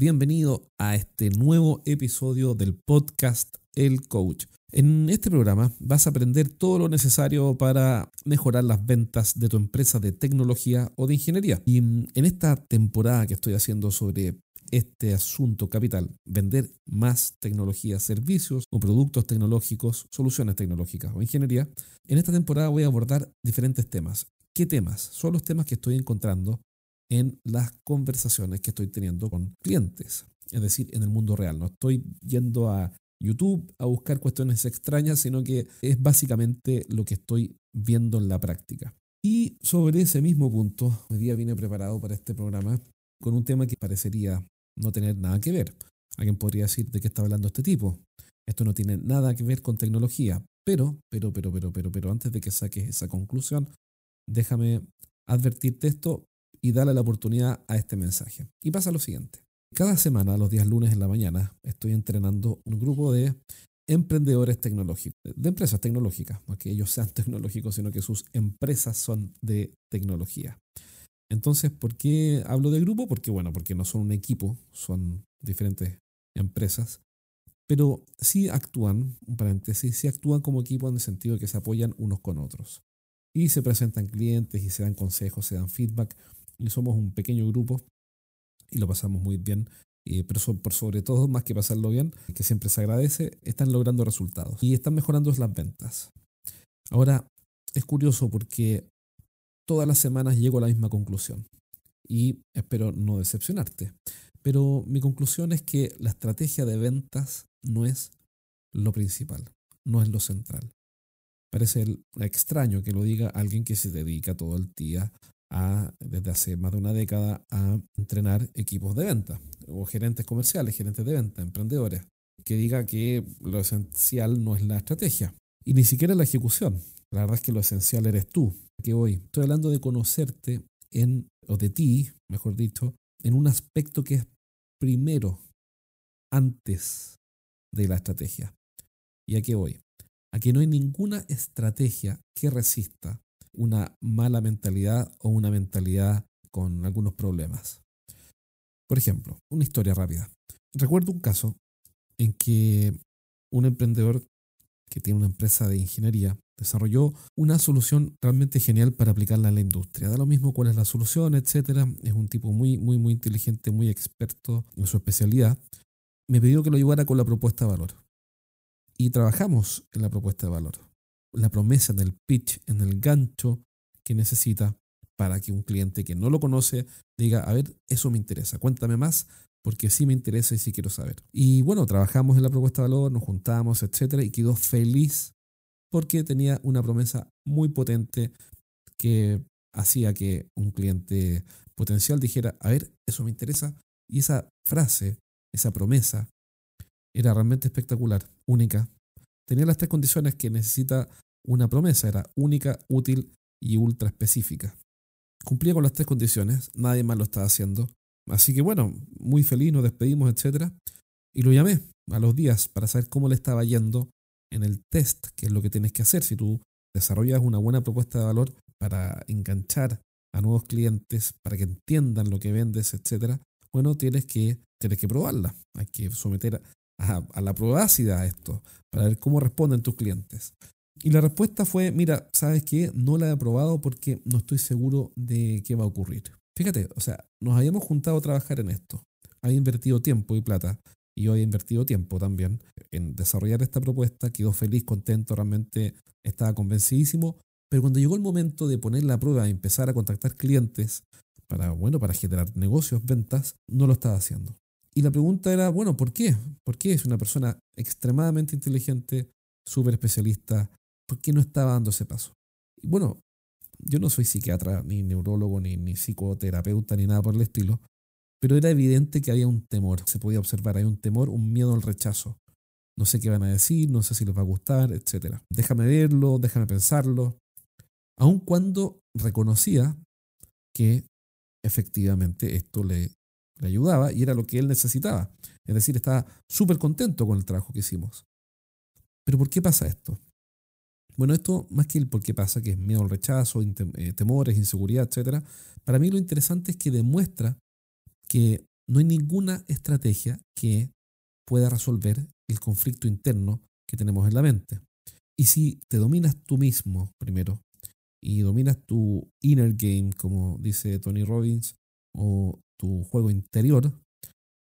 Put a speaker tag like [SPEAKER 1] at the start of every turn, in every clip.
[SPEAKER 1] bienvenido a este nuevo episodio del podcast El Coach. En este programa vas a aprender todo lo necesario para mejorar las ventas de tu empresa de tecnología o de ingeniería. Y en esta temporada que estoy haciendo sobre este asunto capital, vender más tecnología, servicios o productos tecnológicos, soluciones tecnológicas o ingeniería, en esta temporada voy a abordar diferentes temas. ¿Qué temas? Son los temas que estoy encontrando en las conversaciones que estoy teniendo con clientes, es decir, en el mundo real. No estoy yendo a YouTube a buscar cuestiones extrañas, sino que es básicamente lo que estoy viendo en la práctica. Y sobre ese mismo punto, hoy día vine preparado para este programa con un tema que parecería no tener nada que ver. Alguien podría decir de qué está hablando este tipo. Esto no tiene nada que ver con tecnología. Pero, pero, pero, pero, pero, pero antes de que saques esa conclusión, déjame advertirte esto y darle la oportunidad a este mensaje. Y pasa lo siguiente. Cada semana, los días lunes en la mañana, estoy entrenando un grupo de emprendedores tecnológicos, de empresas tecnológicas, no que ellos sean tecnológicos, sino que sus empresas son de tecnología. Entonces, ¿por qué hablo de grupo? Porque, bueno, porque no son un equipo, son diferentes empresas, pero sí actúan, un paréntesis, sí actúan como equipo en el sentido de que se apoyan unos con otros. Y se presentan clientes y se dan consejos, se dan feedback y somos un pequeño grupo y lo pasamos muy bien. pero sobre todo, más que pasarlo bien, que siempre se agradece, están logrando resultados y están mejorando las ventas. Ahora, es curioso porque todas las semanas llego a la misma conclusión y espero no decepcionarte. Pero mi conclusión es que la estrategia de ventas no es lo principal, no es lo central. Parece extraño que lo diga alguien que se dedica todo el día desde hace más de una década a entrenar equipos de venta o gerentes comerciales, gerentes de venta, emprendedores, que diga que lo esencial no es la estrategia y ni siquiera la ejecución. La verdad es que lo esencial eres tú, que hoy estoy hablando de conocerte en, o de ti, mejor dicho, en un aspecto que es primero, antes de la estrategia. ¿Y a qué voy? A no hay ninguna estrategia que resista una mala mentalidad o una mentalidad con algunos problemas. Por ejemplo, una historia rápida. Recuerdo un caso en que un emprendedor que tiene una empresa de ingeniería desarrolló una solución realmente genial para aplicarla en la industria. Da lo mismo cuál es la solución, etcétera. Es un tipo muy, muy, muy inteligente, muy experto en su especialidad. Me pidió que lo llevara con la propuesta de valor. Y trabajamos en la propuesta de valor la promesa, en el pitch, en el gancho que necesita para que un cliente que no lo conoce diga, a ver, eso me interesa, cuéntame más porque sí me interesa y sí quiero saber. Y bueno, trabajamos en la propuesta de valor, nos juntamos, etcétera, y quedó feliz porque tenía una promesa muy potente que hacía que un cliente potencial dijera, a ver, eso me interesa. Y esa frase, esa promesa, era realmente espectacular, única, tenía las tres condiciones que necesita una promesa. Era única, útil y ultra específica. Cumplía con las tres condiciones, nadie más lo estaba haciendo. Así que bueno, muy feliz, nos despedimos, etc. Y lo llamé a los días para saber cómo le estaba yendo en el test, que es lo que tienes que hacer si tú desarrollas una buena propuesta de valor para enganchar a nuevos clientes, para que entiendan lo que vendes, etc. Bueno, tienes que, tienes que probarla. Hay que someter a, la prueba ácida a esto, para ver cómo responden tus clientes. Y la respuesta fue, mira, ¿sabes qué? No la he probado porque no estoy seguro de qué va a ocurrir. Fíjate, o sea, nos habíamos juntado a trabajar en esto. Había invertido tiempo y plata. Y yo había invertido tiempo también en desarrollar esta propuesta. Quedó feliz, contento, realmente estaba convencidísimo. Pero cuando llegó el momento de poner la prueba y empezar a contactar clientes para, bueno, para generar negocios, ventas, no lo estaba haciendo. Y la pregunta era, bueno, ¿por qué? ¿Por qué es una persona extremadamente inteligente, súper especialista? ¿Por qué no estaba dando ese paso? Bueno, yo no soy psiquiatra, ni neurólogo, ni, psicoterapeuta, ni nada por el estilo, pero era evidente que había un temor, se podía observar, hay un temor, un miedo al rechazo. No sé qué van a decir, no sé si les va a gustar, etc. Déjame verlo, déjame pensarlo. Aun cuando reconocía que efectivamente esto le le ayudaba y era lo que él necesitaba. Es decir, estaba súper contento con el trabajo que hicimos. Pero ¿por qué pasa esto? Bueno, esto más que el por qué pasa, que es miedo al rechazo, eh, temores, inseguridad, etc. Para mí lo interesante es que demuestra que no hay ninguna estrategia que pueda resolver el conflicto interno que tenemos en la mente. Y si te dominas tú mismo primero y dominas tu inner game, como dice Tony Robbins, o tu juego interior,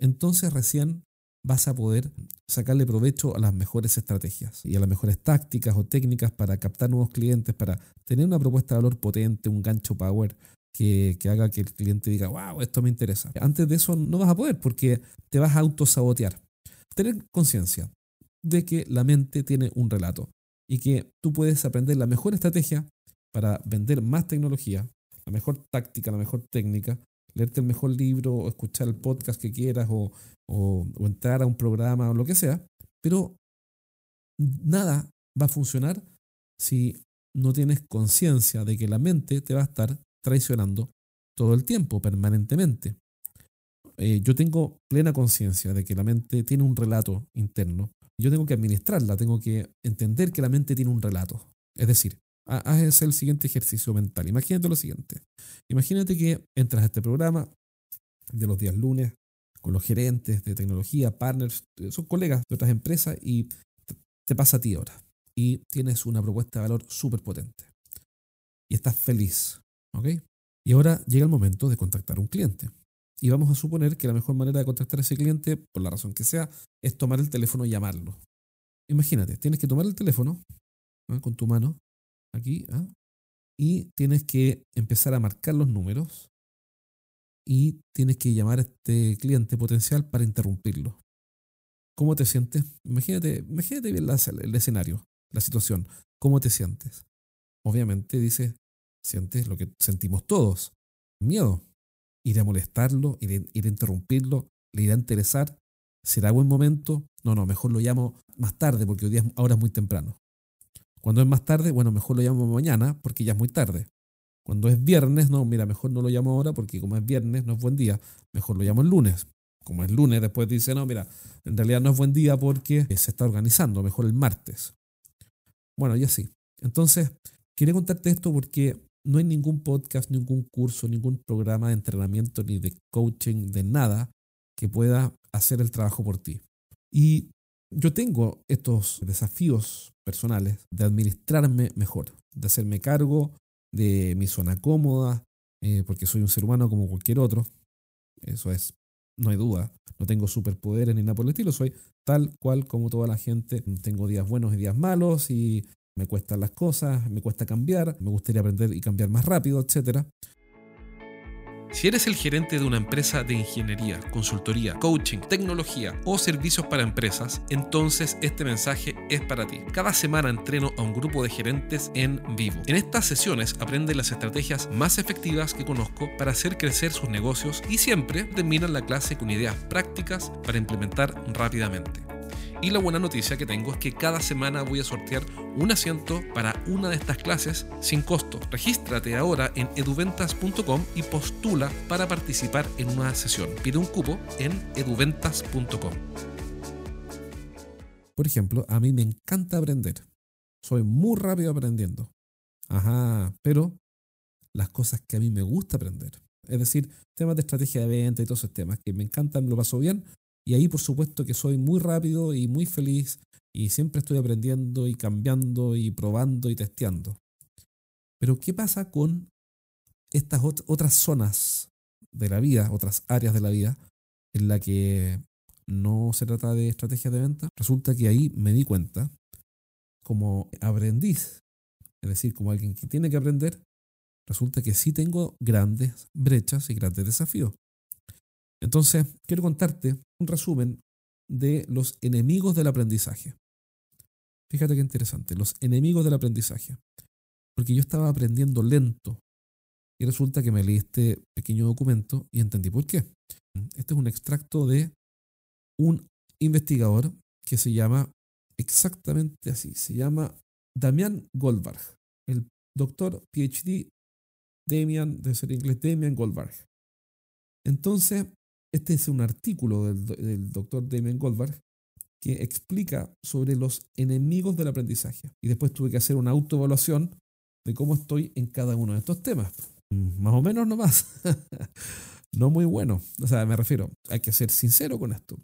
[SPEAKER 1] entonces recién vas a poder sacarle provecho a las mejores estrategias y a las mejores tácticas o técnicas para captar nuevos clientes, para tener una propuesta de valor potente, un gancho power que, haga que el cliente diga, wow, esto me interesa. Antes de eso no vas a poder porque te vas a autosabotear. Tener conciencia de que la mente tiene un relato y que tú puedes aprender la mejor estrategia para vender más tecnología, la mejor táctica, la mejor técnica, leerte el mejor libro o escuchar el podcast que quieras o, entrar a un programa o lo que sea, pero nada va a funcionar si no tienes conciencia de que la mente te va a estar traicionando todo el tiempo, permanentemente. Eh, yo tengo plena conciencia de que la mente tiene un relato interno. Yo tengo que administrarla, tengo que entender que la mente tiene un relato. Es decir, haz el siguiente ejercicio mental. Imagínate lo siguiente. Imagínate que entras a este programa de los días lunes con los gerentes de tecnología, partners, eh, son colegas de otras empresas y te pasa a ti ahora. Y tienes una propuesta de valor súper potente. Y estás feliz. Y ahora llega el momento de contactar a un cliente. Y vamos a suponer que la mejor manera de contactar a ese cliente, por la razón que sea, es tomar el teléfono y llamarlo. Imagínate, tienes que tomar el teléfono con tu mano aquí ¿ah? y tienes que empezar a marcar los números y tienes que llamar a este cliente potencial para interrumpirlo. ¿Cómo te sientes? Imagínate, imagínate bien el escenario, la situación. ¿Cómo te sientes? Obviamente dices, sientes lo que sentimos todos, miedo. Ir a molestarlo, ir a, interrumpirlo, le irá a interesar. ¿Será buen momento? No, no, mejor lo llamo más tarde porque hoy día, ahora es muy temprano. Cuando es más tarde, bueno, mejor lo llamo mañana porque ya es muy tarde. Cuando es viernes, no, mira, mejor no lo llamo ahora porque como es viernes no es buen día, mejor lo llamo el lunes. Como es lunes, después dice, no, mira, en realidad no es buen día porque se está organizando, mejor el martes. Bueno, y así. Entonces, quería contarte esto porque no hay ningún podcast, ningún curso, ningún programa de entrenamiento ni de coaching, de nada que pueda hacer el trabajo por ti. Y yo tengo estos desafíos personales de administrarme mejor, de hacerme cargo de mi zona cómoda, eh, porque soy un ser humano como cualquier otro. Eso es, no hay duda. No tengo superpoderes ni nada por el estilo. Soy tal cual como toda la gente. Tengo días buenos y días malos y me cuestan las cosas, me cuesta cambiar, me gustaría aprender y cambiar más rápido, etc.
[SPEAKER 2] Si eres el gerente de una empresa de ingeniería, consultoría, coaching, tecnología o servicios para empresas, entonces este mensaje es para ti. Cada semana entreno a un grupo de gerentes en vivo. En estas sesiones aprende las estrategias más efectivas que conozco para hacer crecer sus negocios y siempre terminan la clase con ideas prácticas para implementar rápidamente. Y la buena noticia que tengo es que cada semana voy a sortear un asiento para una de estas clases sin costo. Regístrate ahora en eduventas.com y postula para participar en una sesión. Pide un cupo en eduventas.com.
[SPEAKER 1] Por ejemplo, a mí me encanta aprender. Soy muy rápido aprendiendo. Ajá, pero las cosas que a mí me gusta aprender. Es decir, temas de estrategia de venta y todos esos temas que me encantan, lo paso bien, y ahí por supuesto que soy muy rápido y muy feliz y siempre estoy aprendiendo y cambiando y probando y testeando. Pero ¿qué pasa con estas otras zonas de la vida, otras áreas de la vida en la que no se trata de estrategias de venta? Resulta que ahí me di cuenta como aprendiz, es decir, como alguien que tiene que aprender, resulta que sí tengo grandes brechas y grandes desafíos. Entonces, quiero contarte un resumen de los enemigos del aprendizaje. Fíjate qué interesante, los enemigos del aprendizaje. Porque yo estaba aprendiendo lento y resulta que me leí este pequeño documento y entendí por qué. Este es un extracto de un investigador que se llama exactamente así, se llama Damian Goldberg, el doctor PhD Damian, de ser inglés, Damian Goldberg. Entonces, este es un artículo del, doctor Damien Goldberg que explica sobre los enemigos del aprendizaje. Y después tuve que hacer una autoevaluación de cómo estoy en cada uno de estos temas. Mm, más o menos nomás. no muy bueno. O sea, me refiero, hay que ser sincero con esto.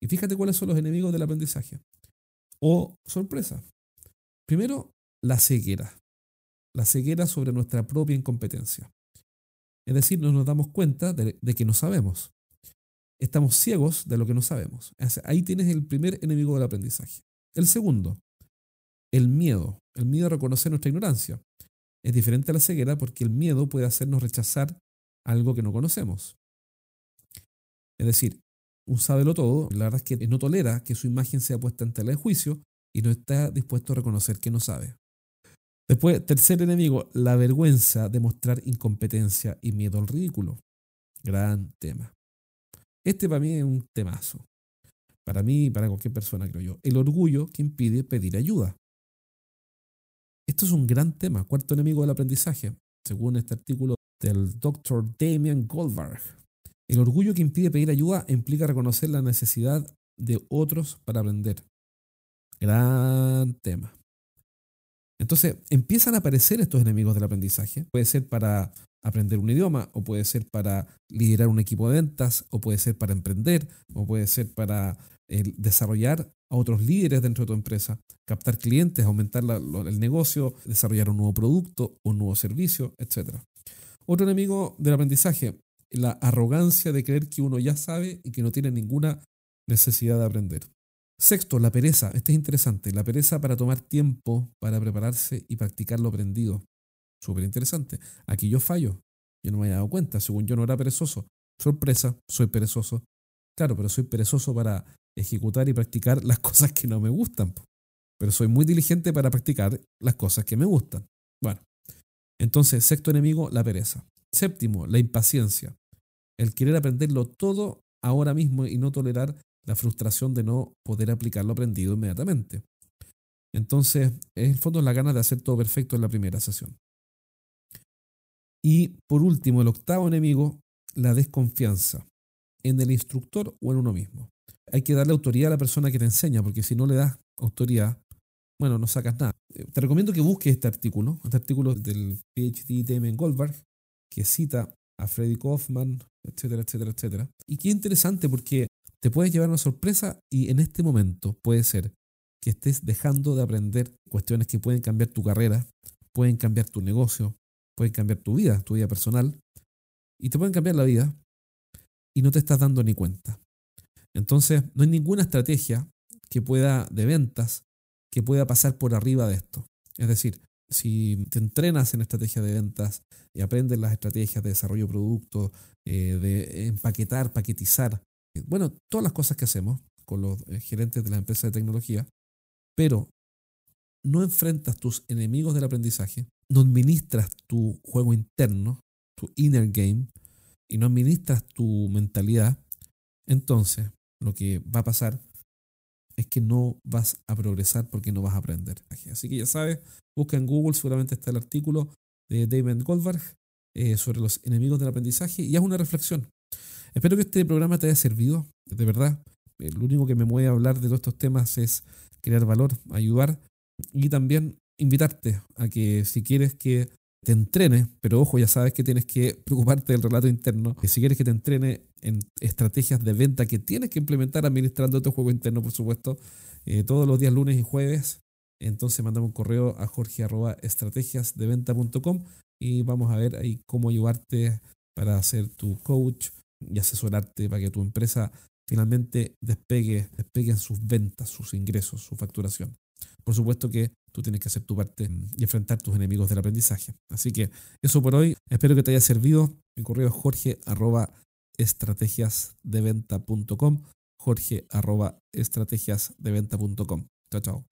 [SPEAKER 1] Y fíjate cuáles son los enemigos del aprendizaje. O sorpresa. Primero, la ceguera. La ceguera sobre nuestra propia incompetencia. Es decir, no nos damos cuenta de, que no sabemos. Estamos ciegos de lo que no sabemos. Ahí tienes el primer enemigo del aprendizaje. El segundo, el miedo. El miedo a reconocer nuestra ignorancia. Es diferente a la ceguera porque el miedo puede hacernos rechazar algo que no conocemos. Es decir, un sábelo todo, la verdad es que no tolera que su imagen sea puesta en tela de juicio y no está dispuesto a reconocer que no sabe. Después, tercer enemigo, la vergüenza de mostrar incompetencia y miedo al ridículo. Gran tema. Este para mí es un temazo. Para mí y para cualquier persona, creo yo. El orgullo que impide pedir ayuda. Esto es un gran tema, cuarto enemigo del aprendizaje, según este artículo del Dr. Damien Goldberg. El orgullo que impide pedir ayuda implica reconocer la necesidad de otros para aprender. Gran tema. Entonces empiezan a aparecer estos enemigos del aprendizaje. Puede ser para aprender un idioma, o puede ser para liderar un equipo de ventas, o puede ser para emprender, o puede ser para eh, desarrollar a otros líderes dentro de tu empresa, captar clientes, aumentar el negocio, desarrollar un nuevo producto, un nuevo servicio, etc. Otro enemigo del aprendizaje, la arrogancia de creer que uno ya sabe y que no tiene ninguna necesidad de aprender. Sexto, la pereza. Este es interesante. La pereza para tomar tiempo para prepararse y practicar lo aprendido. Súper interesante. Aquí yo fallo. Yo no me había dado cuenta. Según yo no era perezoso. Sorpresa, soy perezoso. Claro, pero soy perezoso para ejecutar y practicar las cosas que no me gustan. Pero soy muy diligente para practicar las cosas que me gustan. Bueno, entonces, sexto enemigo, la pereza. Séptimo, la impaciencia. El querer aprenderlo todo ahora mismo y no tolerar la frustración de no poder aplicar lo aprendido inmediatamente. Entonces, en el fondo, la ganas de hacer todo perfecto en la primera sesión. Y por último, el octavo enemigo, la desconfianza en el instructor o en uno mismo. Hay que darle autoridad a la persona que te enseña, porque si no le das autoridad, bueno, no sacas nada. Eh, te recomiendo que busques este artículo, este artículo del PhD Damon Goldberg, que cita a Freddy Kaufman, etcétera, etcétera, etcétera. Y qué interesante porque te puedes llevar una sorpresa y en este momento puede ser que estés dejando de aprender cuestiones que pueden cambiar tu carrera, pueden cambiar tu negocio, pueden cambiar tu vida, tu vida personal, y te pueden cambiar la vida y no te estás dando ni cuenta. Entonces, no hay ninguna estrategia que pueda de ventas que pueda pasar por arriba de esto. Es decir, si te entrenas en estrategia de ventas y aprendes las estrategias de desarrollo de productos, eh, de empaquetar, paquetizar, bueno, todas las cosas que hacemos con los eh, gerentes de las empresas de tecnología, pero no enfrentas tus enemigos del aprendizaje, no administras tu juego interno, tu inner game, y no administras tu mentalidad, entonces lo que va a pasar es que no vas a progresar porque no vas a aprender. Así que ya sabes, busca en Google, seguramente está el artículo de David Goldberg eh, sobre los enemigos del aprendizaje y haz una reflexión. Espero que este programa te haya servido, de verdad. Lo único que me mueve a hablar de todos estos temas es crear valor, ayudar y también invitarte a que si quieres que te entrene, pero ojo, ya sabes que tienes que preocuparte del relato interno, que si quieres que te entrene en estrategias de venta que tienes que implementar administrando tu juego interno, por supuesto, eh, todos los días lunes y jueves, entonces mandame un correo a jorge.estrategiasdeventa.com y vamos a ver ahí cómo ayudarte para ser tu coach y asesorarte para que tu empresa finalmente despegue, despegue en sus ventas, sus ingresos, su facturación. Por supuesto que tú tienes que hacer tu parte y enfrentar tus enemigos del aprendizaje. Así que eso por hoy. Espero que te haya servido. Mi correo es jorge arroba estrategiasdeventa.com jorge arroba estrategiasdeventa.com. Chao, chao.